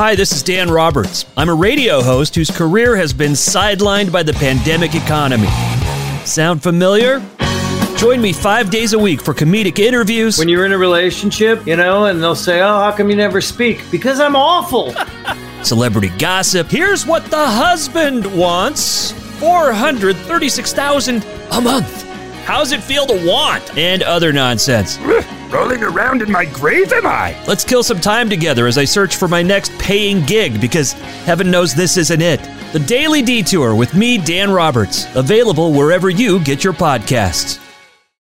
Hi, this is Dan Roberts. I'm a radio host whose career has been sidelined by the pandemic economy. Sound familiar? Join me five days a week for comedic interviews. When you're in a relationship, you know, and they'll say, Oh, how come you never speak? Because I'm awful. celebrity gossip. Here's what the husband wants 436,000 a month. How's it feel to want? And other nonsense. Rolling around in my grave, am I? Let's kill some time together as I search for my next paying gig because heaven knows this isn't it. The Daily Detour with me, Dan Roberts, available wherever you get your podcasts.